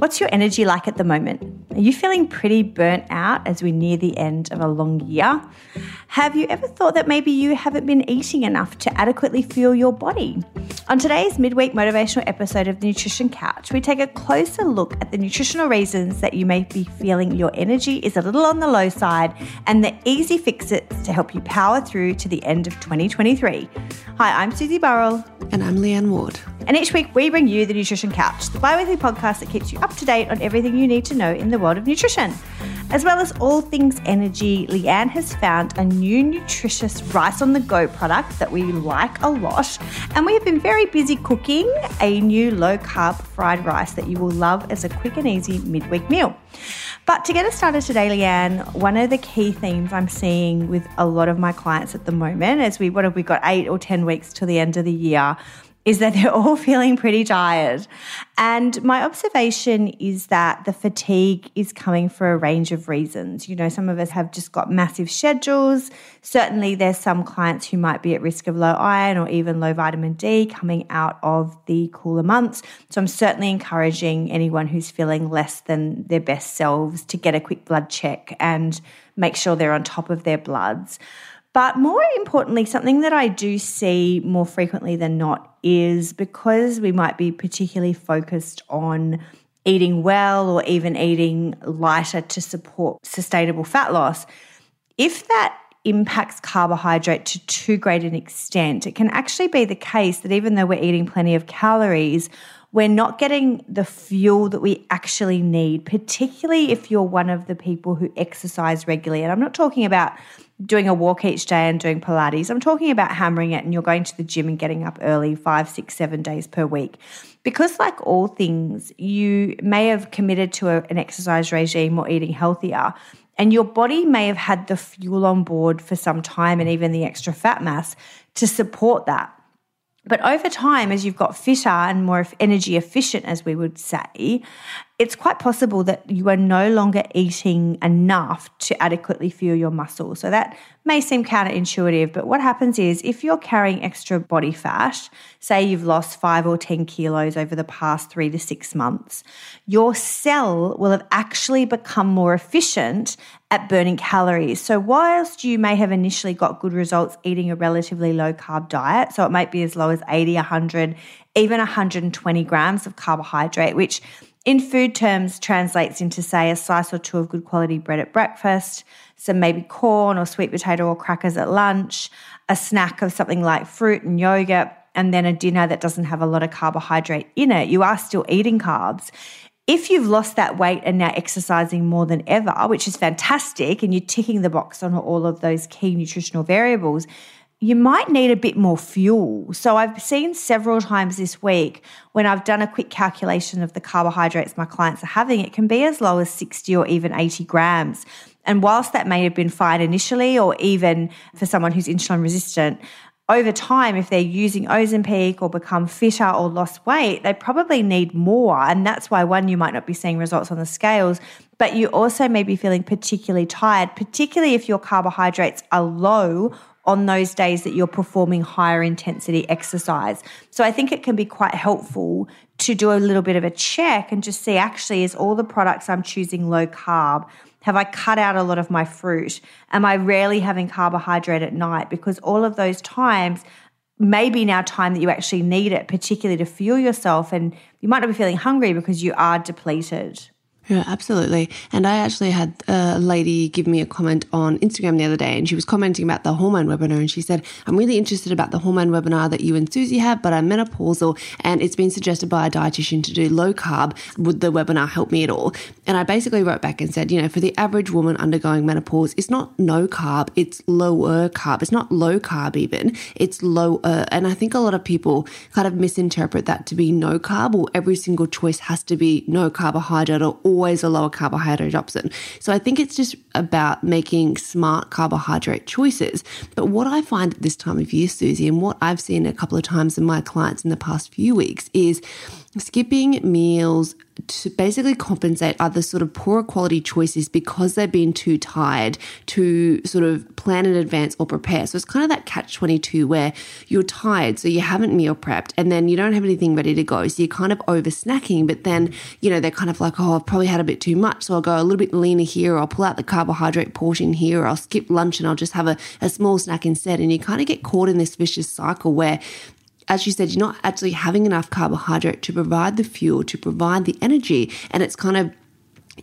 What's your energy like at the moment? Are you feeling pretty burnt out as we near the end of a long year? Have you ever thought that maybe you haven't been eating enough to adequately fuel your body? On today's midweek motivational episode of the Nutrition Couch, we take a closer look at the nutritional reasons that you may be feeling your energy is a little on the low side and the easy fixes to help you power through to the end of 2023. Hi, I'm Susie Burrell. And I'm Leanne Ward. And each week we bring you the Nutrition Couch, the bi weekly podcast that keeps you up to date on everything you need to know in the world of nutrition. As well as all things energy, Leanne has found a new nutritious rice on the go product that we like a lot. And we have been very busy cooking a new low carb fried rice that you will love as a quick and easy midweek meal. But to get us started today, Leanne, one of the key themes I'm seeing with a lot of my clients at the moment, is we what have we got eight or ten weeks to the end of the year, is that they're all feeling pretty tired. And my observation is that the fatigue is coming for a range of reasons. You know, some of us have just got massive schedules. Certainly, there's some clients who might be at risk of low iron or even low vitamin D coming out of the cooler months. So, I'm certainly encouraging anyone who's feeling less than their best selves to get a quick blood check and make sure they're on top of their bloods. But more importantly, something that I do see more frequently than not is because we might be particularly focused on eating well or even eating lighter to support sustainable fat loss. If that impacts carbohydrate to too great an extent, it can actually be the case that even though we're eating plenty of calories, we're not getting the fuel that we actually need, particularly if you're one of the people who exercise regularly. And I'm not talking about doing a walk each day and doing Pilates. I'm talking about hammering it and you're going to the gym and getting up early five, six, seven days per week. Because, like all things, you may have committed to a, an exercise regime or eating healthier, and your body may have had the fuel on board for some time and even the extra fat mass to support that. But over time, as you've got fitter and more energy efficient, as we would say, it's quite possible that you are no longer eating enough to adequately fuel your muscles. So that may seem counterintuitive, but what happens is if you're carrying extra body fat, say you've lost five or 10 kilos over the past three to six months, your cell will have actually become more efficient at burning calories. So, whilst you may have initially got good results eating a relatively low carb diet, so it might be as low as 80, 100, even 120 grams of carbohydrate, which in food terms translates into, say, a slice or two of good quality bread at breakfast, some maybe corn or sweet potato or crackers at lunch, a snack of something like fruit and yogurt, and then a dinner that doesn't have a lot of carbohydrate in it. You are still eating carbs. If you've lost that weight and now exercising more than ever, which is fantastic, and you're ticking the box on all of those key nutritional variables, you might need a bit more fuel. So I've seen several times this week when I've done a quick calculation of the carbohydrates my clients are having, it can be as low as 60 or even 80 grams. And whilst that may have been fine initially, or even for someone who's insulin resistant, over time, if they're using Ozempic or become fitter or lost weight, they probably need more. And that's why, one, you might not be seeing results on the scales, but you also may be feeling particularly tired, particularly if your carbohydrates are low on those days that you're performing higher intensity exercise. So I think it can be quite helpful to do a little bit of a check and just see actually, is all the products I'm choosing low carb? Have I cut out a lot of my fruit? Am I rarely having carbohydrate at night? Because all of those times may be now time that you actually need it, particularly to fuel yourself. And you might not be feeling hungry because you are depleted. Yeah, absolutely. And I actually had a lady give me a comment on Instagram the other day, and she was commenting about the hormone webinar. And she said, I'm really interested about the hormone webinar that you and Susie have, but I'm menopausal, and it's been suggested by a dietitian to do low carb. Would the webinar help me at all? And I basically wrote back and said, you know, for the average woman undergoing menopause, it's not no carb, it's lower carb. It's not low carb even, it's lower. And I think a lot of people kind of misinterpret that to be no carb, or every single choice has to be no carbohydrate or always a lower carbohydrate option. So I think it's just about making smart carbohydrate choices. But what I find at this time of year, Susie, and what I've seen a couple of times in my clients in the past few weeks is skipping meals to basically compensate other sort of poorer quality choices because they've been too tired to sort of plan in advance or prepare. So it's kind of that catch 22 where you're tired, so you haven't meal prepped, and then you don't have anything ready to go. So you're kind of over snacking, but then, you know, they're kind of like, oh, I've probably had a bit too much. So I'll go a little bit leaner here, or I'll pull out the carbohydrate portion here, or I'll skip lunch and I'll just have a, a small snack instead. And you kind of get caught in this vicious cycle where as you said, you're not actually having enough carbohydrate to provide the fuel, to provide the energy. And it's kind of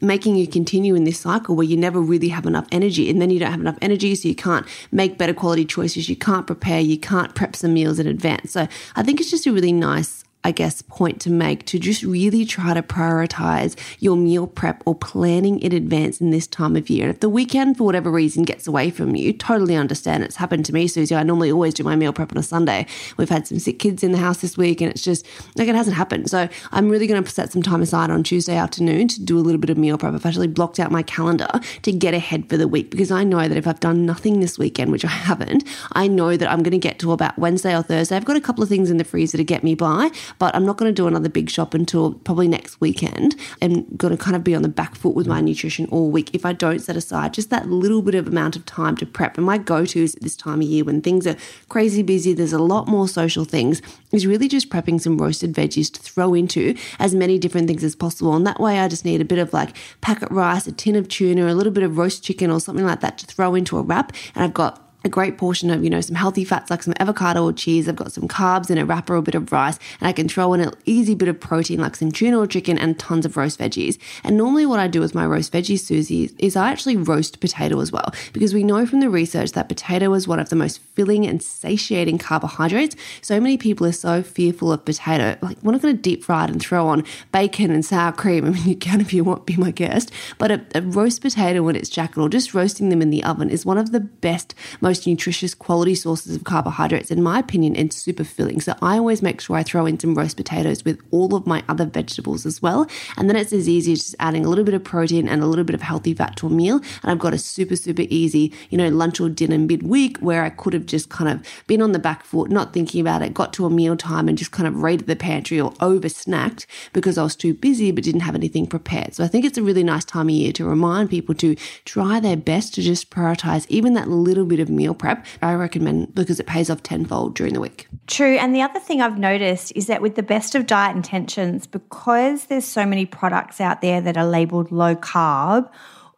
making you continue in this cycle where you never really have enough energy. And then you don't have enough energy so you can't make better quality choices. You can't prepare. You can't prep some meals in advance. So i think it's just a really nice I guess, point to make to just really try to prioritize your meal prep or planning in advance in this time of year. And if the weekend, for whatever reason, gets away from you, totally understand. It's happened to me, Susie. I normally always do my meal prep on a Sunday. We've had some sick kids in the house this week, and it's just like it hasn't happened. So I'm really going to set some time aside on Tuesday afternoon to do a little bit of meal prep. I've actually blocked out my calendar to get ahead for the week because I know that if I've done nothing this weekend, which I haven't, I know that I'm going to get to about Wednesday or Thursday. I've got a couple of things in the freezer to get me by, but I'm not going to do another big shop until probably next weekend and going to kind of be on the back foot with my mm. nutrition all week if I don't set aside just that little bit of amount of time to prep. And my go tos at this time of year when things are crazy busy, there's a lot more social things, is really just prepping some roasted veggies to throw into as many different things as possible. And that way I just need a bit of like packet rice, a tin of tuna, a little bit of roast chicken or something like that to throw into a wrap. And I've got a great portion of, you know, some healthy fats like some avocado or cheese. I've got some carbs in a wrapper or a bit of rice, and I can throw in an easy bit of protein like some tuna or chicken and tons of roast veggies. And normally, what I do with my roast veggies, Susie, is I actually roast potato as well, because we know from the research that potato is one of the most filling and satiating carbohydrates. So many people are so fearful of potato. Like, we're not going to deep fry it and throw on bacon and sour cream. I mean, you can if you want, be my guest. But a, a roast potato when it's jacket or just roasting them in the oven is one of the best, most most nutritious quality sources of carbohydrates, in my opinion, and super filling. So I always make sure I throw in some roast potatoes with all of my other vegetables as well. And then it's as easy as just adding a little bit of protein and a little bit of healthy fat to a meal. And I've got a super, super easy, you know, lunch or dinner midweek where I could have just kind of been on the back foot, not thinking about it, got to a meal time and just kind of raided the pantry or over snacked because I was too busy but didn't have anything prepared. So I think it's a really nice time of year to remind people to try their best to just prioritize even that little bit of meal meal prep, I recommend because it pays off tenfold during the week. True. And the other thing I've noticed is that with the best of diet intentions, because there's so many products out there that are labeled low carb,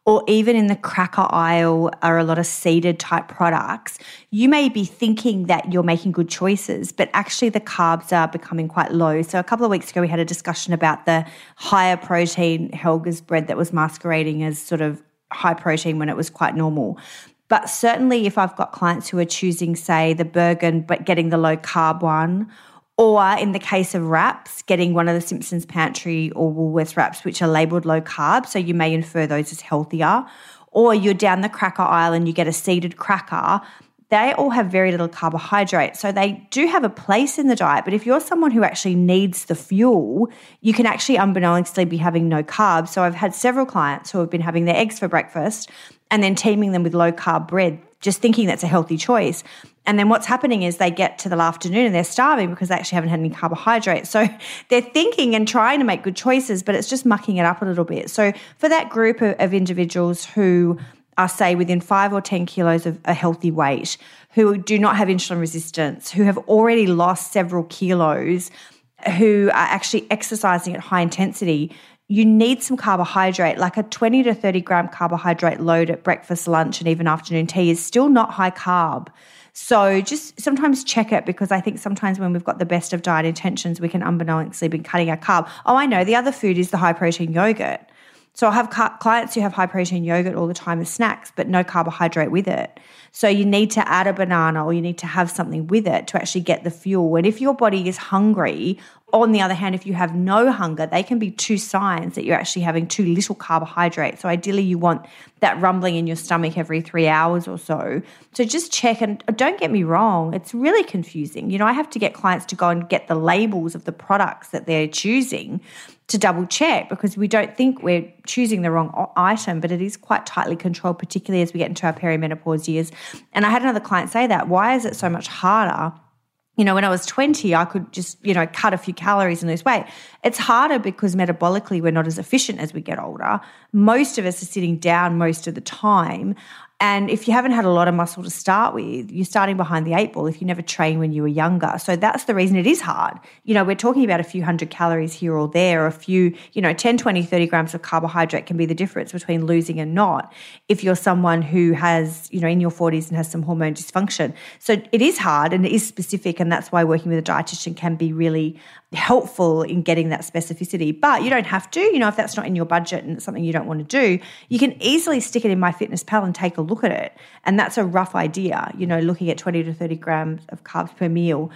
or even in the cracker aisle are a lot of seeded type products, you may be thinking that you're making good choices, but actually the carbs are becoming quite low. So a couple of weeks ago, we had a discussion about the higher protein Helga's bread that was masquerading as sort of high protein when it was quite normal. But certainly, if I've got clients who are choosing, say, the Burgen, but getting the low carb one, or in the case of wraps, getting one of the Simson's Pantry or Woolworths wraps, which are labeled low carb, so you may infer those as healthier, or you're down the cracker aisle and you get a seeded cracker, they all have very little carbohydrate. So they do have a place in the diet. But if you're someone who actually needs the fuel, you can actually unbeknownstly be having no carbs. So I've had several clients who have been having their eggs for breakfast and then teaming them with low carb bread, just thinking that's a healthy choice. And then what's happening is they get to the afternoon and they're starving because they actually haven't had any carbohydrates. So they're thinking and trying to make good choices, but it's just mucking it up a little bit. So for that group of, of individuals who are, say, within five or 10 kilos of a healthy weight, who do not have insulin resistance, who have already lost several kilos, who are actually exercising at high intensity, you need some carbohydrate, like a 20 to 30 gram carbohydrate load at breakfast, lunch, and even afternoon tea is still not high carb. So just sometimes check it because I think sometimes when we've got the best of diet intentions, we can unbeknownstly be cutting our carb. Oh, I know the other food is the high protein yogurt. So I have clients who have high protein yogurt all the time as snacks, but no carbohydrate with it. So you need to add a banana or you need to have something with it to actually get the fuel. And if your body is hungry, on the other hand, if you have no hunger, they can be two signs that you're actually having too little carbohydrate. So ideally, you want that rumbling in your stomach every three hours or so. So just check and uh, don't get me wrong, it's really confusing. You know, I have to get clients to go and get the labels of the products that they're choosing to double check because we don't think we're choosing the wrong item, but it is quite tightly controlled, particularly as we get into our perimenopause years. And I had another client say that. Why is it so much harder? You know, when I was 20, I could just, you know, cut a few calories and lose weight. It's harder because metabolically we're not as efficient as we get older. Most of us are sitting down most of the time. And if you haven't had a lot of muscle to start with, you're starting behind the eight ball if you never trained when you were younger. So that's the reason it is hard. You know, we're talking about a few hundred calories here or there, a few, you know, 10, 20, 30 grams of carbohydrate can be the difference between losing and not if you're someone who has, you know, in your 40s and has some hormone dysfunction. So it is hard and it is specific. And that's why working with a dietitian can be really helpful in getting that specificity. But you don't have to, you know, if that's not in your budget and it's something you don't want to do, you can easily stick it in MyFitnessPal and take a look at it. And that's a rough idea, you know, looking at 20 to 30 grams of carbs per meal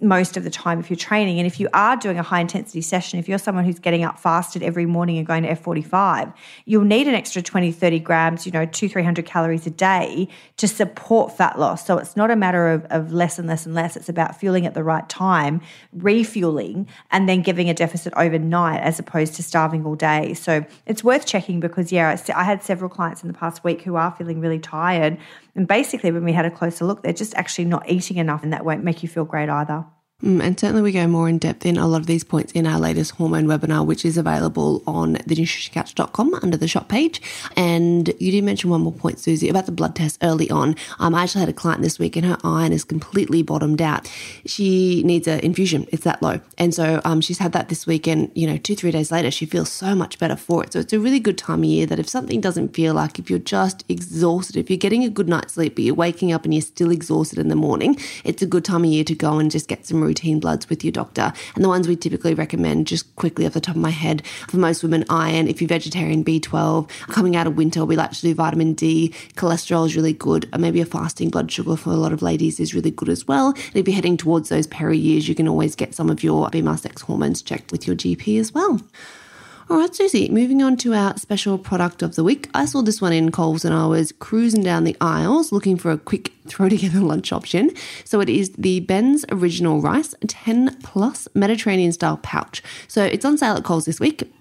most of the time if you're training. And if you are doing a high intensity session, if you're someone who's getting up fasted every morning and going to F45, you'll need an extra 20, 30 grams, you know, two, 300 calories a day to support fat loss. So it's not a matter of, of less and less and less. It's about fueling at the right time, refueling, and then giving a deficit overnight as opposed to starving all day. So it's worth checking because, yeah, I had several clients in the past week who are feeling really tired and basically, when we had a closer look, they're just actually not eating enough, and that won't make you feel great either. Mm, and certainly, we go more in depth in a lot of these points in our latest hormone webinar, which is available on thenutritioncouch.com under the shop page. And you did mention one more point, Susie, about the blood test early on. Um, I actually had a client this week, and her iron is completely bottomed out. She needs an infusion; it's that low, and so um, she's had that this week. And you know, two three days later, she feels so much better for it. So it's a really good time of year that if something doesn't feel like, if you're just exhausted, if you're getting a good night's sleep, but you're waking up and you're still exhausted in the morning, it's a good time of year to go and just get some routine bloods with your doctor. And the ones we typically recommend, just quickly off the top of my head, for most women, iron. If you're vegetarian, B12. Coming out of winter, we like to do vitamin D. Cholesterol is really good. and Maybe a fasting blood sugar for a lot of ladies is really good as well. And if you're heading towards those peri years, you can always get some of your female sex hormones checked with your GP as well. All right, Susie, moving on to our special product of the week. I saw this one in Coles and I was cruising down the aisles looking for a quick throw together lunch option. So it is the Ben's Original Rice 10 Plus Mediterranean style pouch. So it's on sale at Coles this week.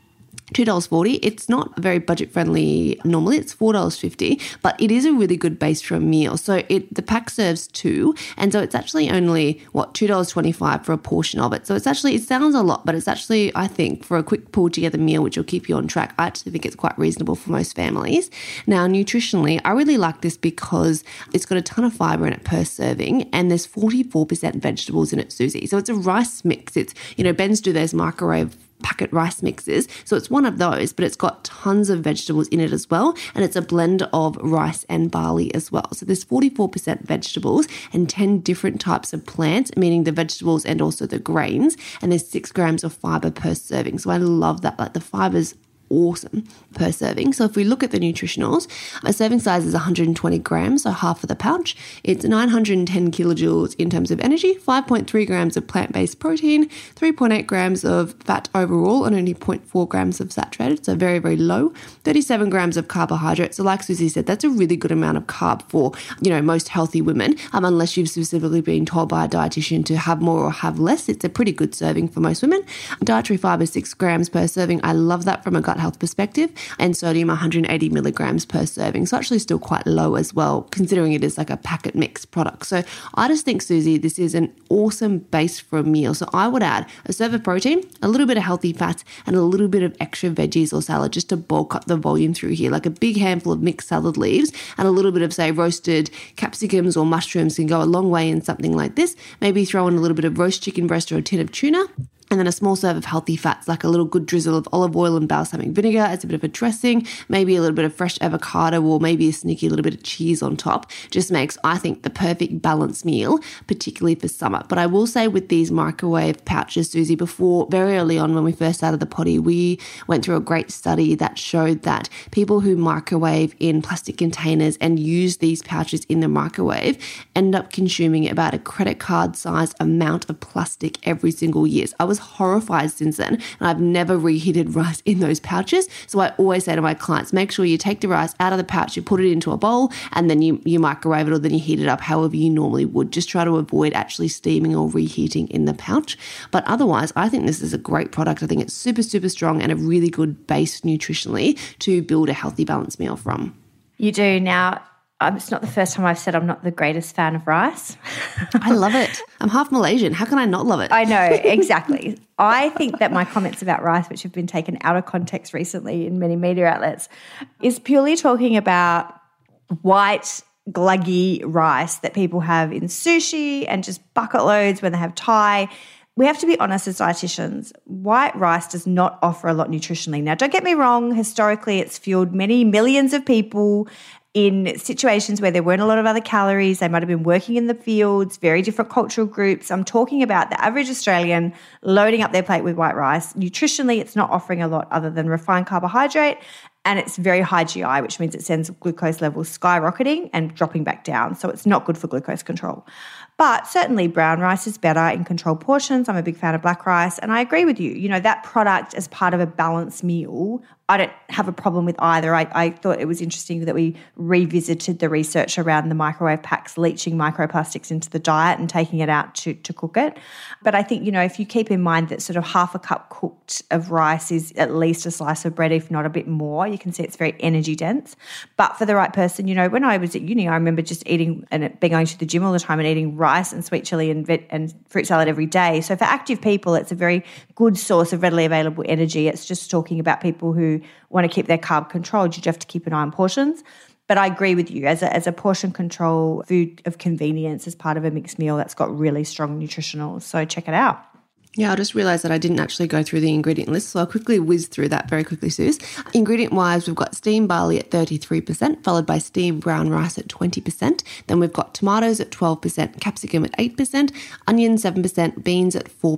$2.40. It's not very budget friendly normally. It's $4.50, but it is a really good base for a meal. So it the pack serves two, and so it's actually only what $2.25 for a portion of it. So it's actually it sounds a lot, but it's actually I think for a quick pull together meal which will keep you on track, I actually think it's quite reasonable for most families. Now, nutritionally, I really like this because it's got a ton of fiber in it per serving and there's 44% vegetables in it, Susie. So it's a rice mix. It's, you know, Ben's do those microwave packet rice mixes. So it's one of those, but it's got tons of vegetables in it as well. And it's a blend of rice and barley as well. So there's 44% vegetables and 10 different types of plants, meaning the vegetables and also the grains. And there's six grams of fiber per serving. So I love that. Like the fibers awesome per serving. So if we look at the nutritionals, a serving size is 120 grams, so half of the pouch. It's 910 kilojoules in terms of energy, 5.3 grams of plant based protein, 3.8 grams of fat overall, and only 0.4 grams of saturated, so very, very low. 37 grams of carbohydrate. So, like Susie said, that's a really good amount of carb for, you know, most healthy women, um, unless you've specifically been told by a dietitian to have more or have less. It's a pretty good serving for most women. Dietary fiber, 6 grams per serving. I love that from a gut health perspective, and sodium 180 milligrams per serving. So actually still quite low as well, considering it is like a packet mix product. So I just think, Susie, this is an awesome base for a meal. So I would add a serve of protein, a little bit of healthy fats, and a little bit of extra veggies or salad just to bulk up the volume through here. Like a big handful of mixed salad leaves and a little bit of, say, roasted capsicums or mushrooms can go a long way in something like this. Maybe throw in a little bit of roast chicken breast or a tin of tuna and then a small serve of healthy fats, like a little good drizzle of olive oil and balsamic vinegar as a bit of a dressing, maybe a little bit of fresh avocado or maybe a sneaky little bit of cheese on top, just makes, I think, the perfect balanced meal, particularly for summer. But I will say with these microwave pouches, Susie, before very early on when we first started the potty, we went through a great study that showed that people who microwave in plastic containers and use these pouches in the microwave end up consuming about a credit card size amount of plastic every single year. I was horrified since then. And I've never reheated rice in those pouches. So I always say to my clients, make sure you take the rice out of the pouch, you put it into a bowl, and then you, you microwave it or then you heat it up however you normally would. Just try to avoid actually steaming or reheating in the pouch. But otherwise, I think this is a great product. I think it's super, super strong and a really good base nutritionally to build a healthy, balanced meal from. You do. Now, um, it's not the first time I've said I'm not the greatest fan of rice. I love it. I'm half Malaysian. How can I not love it? I know, exactly. I think that my comments about rice, which have been taken out of context recently in many media outlets, is purely talking about white, gluggy rice that people have in sushi and just bucket loads when they have Thai. We have to be honest as dietitians. White rice does not offer a lot nutritionally. Now, don't get me wrong, historically, it's fueled many millions of people in situations where there weren't a lot of other calories. They might have been working in the fields, very different cultural groups. I'm talking about the average Australian loading up their plate with white rice. Nutritionally, it's not offering a lot other than refined carbohydrate. And it's very high GI, which means it sends glucose levels skyrocketing and dropping back down. So it's not good for glucose control. But certainly brown rice is better in controlled portions. I'm a big fan of black rice. And I agree with you. You know, that product as part of a balanced meal I don't have a problem with either. I, I, thought it was interesting that we revisited the research around the microwave packs leaching microplastics into the diet and taking it out to, to cook it. But I think, you know, if you keep in mind that sort of half a cup cooked of rice is at least a slice of bread, if not a bit more, you can see it's very energy dense. But for the right person, you know, when I was at uni, I remember just eating and being going to the gym all the time and eating rice and sweet chili and, and fruit salad every day. So for active people, it's a very good source of readily available energy. It's just talking about people who want to keep their carb controlled, you just have to keep an eye on portions. But I agree with you as a, as a portion control food of convenience as part of a mixed meal that's got really strong nutritional. So check it out. Yeah, I just realised that I didn't actually go through the ingredient list, so I'll quickly whiz through that very quickly, Suze. Ingredient wise, we've got steamed barley at 33%, followed by steamed brown rice at 20%. Then we've got tomatoes at 12%, capsicum at 8%, onion 7%, beans at 4%,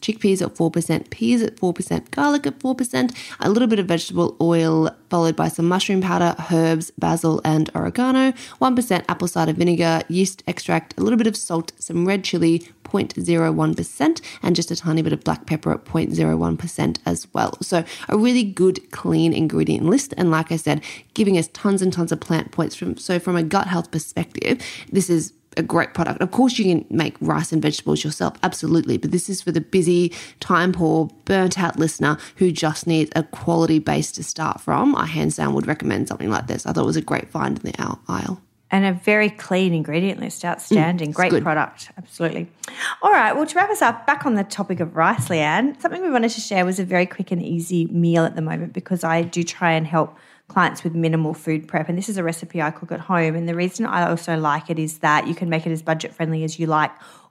chickpeas at 4%, peas at 4%, garlic at 4%, a little bit of vegetable oil, followed by some mushroom powder, herbs, basil, and oregano, 1% apple cider vinegar, yeast extract, a little bit of salt, some red chili, 0.01%, and just a tiny bit of black pepper at 0.01% as well. So, a really good, clean ingredient list. And like I said, giving us tons and tons of plant points from. So, from a gut health perspective, this is a great product. Of course, you can make rice and vegetables yourself, absolutely. But this is for the busy, time poor, burnt out listener who just needs a quality base to start from. I hands down would recommend something like this. I thought it was a great find in the aisle and a very clean ingredient list. Outstanding. Mm, Great good. product. Absolutely. All right. Well, to wrap us up, back on the topic of rice, Leanne, something we wanted to share was a very quick and easy meal at the moment because I do try and help clients with minimal food prep. And this is a recipe I cook at home. And the reason I also like it is that you can make it as budget friendly as you like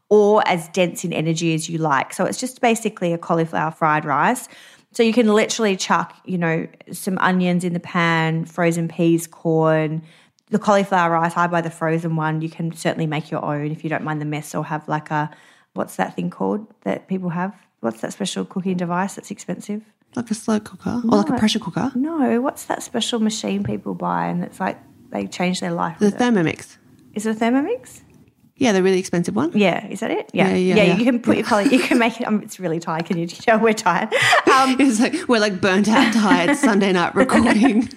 or as dense in energy as you like. So it's just basically a cauliflower fried rice. So you can literally chuck, you know, some onions in the pan, frozen peas, corn, the cauliflower rice, I buy the frozen one. You can certainly make your own if you don't mind the mess or have like a, what's that thing called that people have? What's that special cooking device that's expensive? Like a slow cooker no, or like a pressure cooker? No, what's that special machine people buy and it's like they change their life? The Thermomix. It? Is it a Thermomix? Yeah, the really expensive one. Yeah, is that it? Yeah, yeah, yeah. yeah, yeah. You can put your color. You can make it. Um, it's really tired. Can you tell we're tired? Um, it's like we're like burnt out, tired Sunday night recording.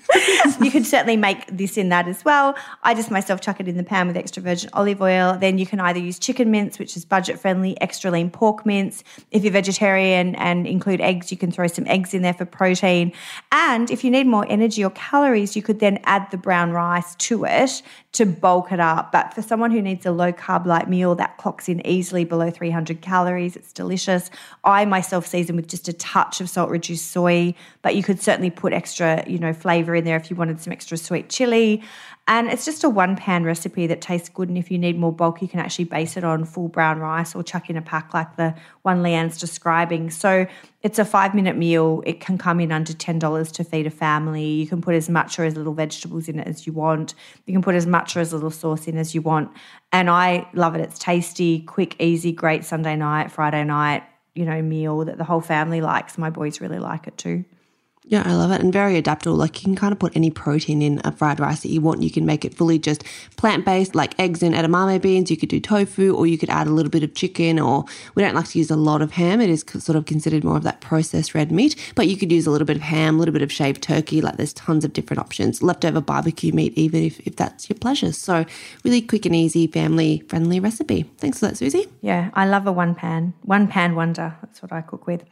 you could certainly make this in that as well. I just myself chuck it in the pan with extra virgin olive oil. Then you can either use chicken mince, which is budget friendly, extra lean pork mince. If you're vegetarian and include eggs, you can throw some eggs in there for protein. And if you need more energy or calories, you could then add the brown rice to it to bulk it up. But for someone who needs a low carb light meal that clocks in easily below 300 calories, it's delicious. I myself season with just a touch of salt reduced soy, but you could certainly put extra, you know, flavor in there if you wanted some extra sweet chili. And it's just a one pan recipe that tastes good. And if you need more bulk, you can actually base it on full brown rice or chuck in a pack like the one Leanne's describing. So it's a five minute meal. It can come in under $10 to feed a family. You can put as much or as little vegetables in it as you want. You can put as much or as little sauce in as you want. And I love it. It's tasty, quick, easy, great Sunday night, Friday night, you know, meal that the whole family likes. My boys really like it too. Yeah, I love it. And very adaptable. Like you can kind of put any protein in a fried rice that you want. You can make it fully just plant based, like eggs and edamame beans. You could do tofu, or you could add a little bit of chicken, or we don't like to use a lot of ham. It is sort of considered more of that processed red meat, but you could use a little bit of ham, a little bit of shaved turkey. Like there's tons of different options. Leftover barbecue meat, even if, if that's your pleasure. So really quick and easy, family friendly recipe. Thanks for that, Susie. Yeah, I love a one pan, one pan wonder. That's what I cook with.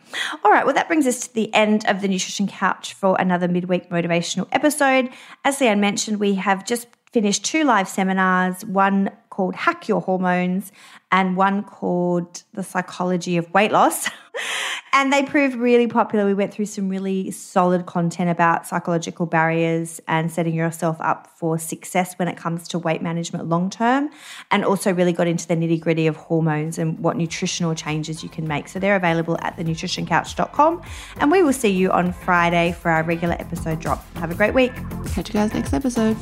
All right, well, that brings us to the end of the Nutrition For another midweek motivational episode. As Leanne mentioned, we have just finished two live seminars, one called Hack Your Hormones and one called The Psychology of Weight Loss. and they proved really popular. We went through some really solid content about psychological barriers and setting yourself up for success when it comes to weight management long term, and also really got into the nitty gritty of hormones and what nutritional changes you can make. So they're available at thenutritioncouch.com. And we will see you on Friday for our regular episode drop. Have a great week. Catch you guys next episode.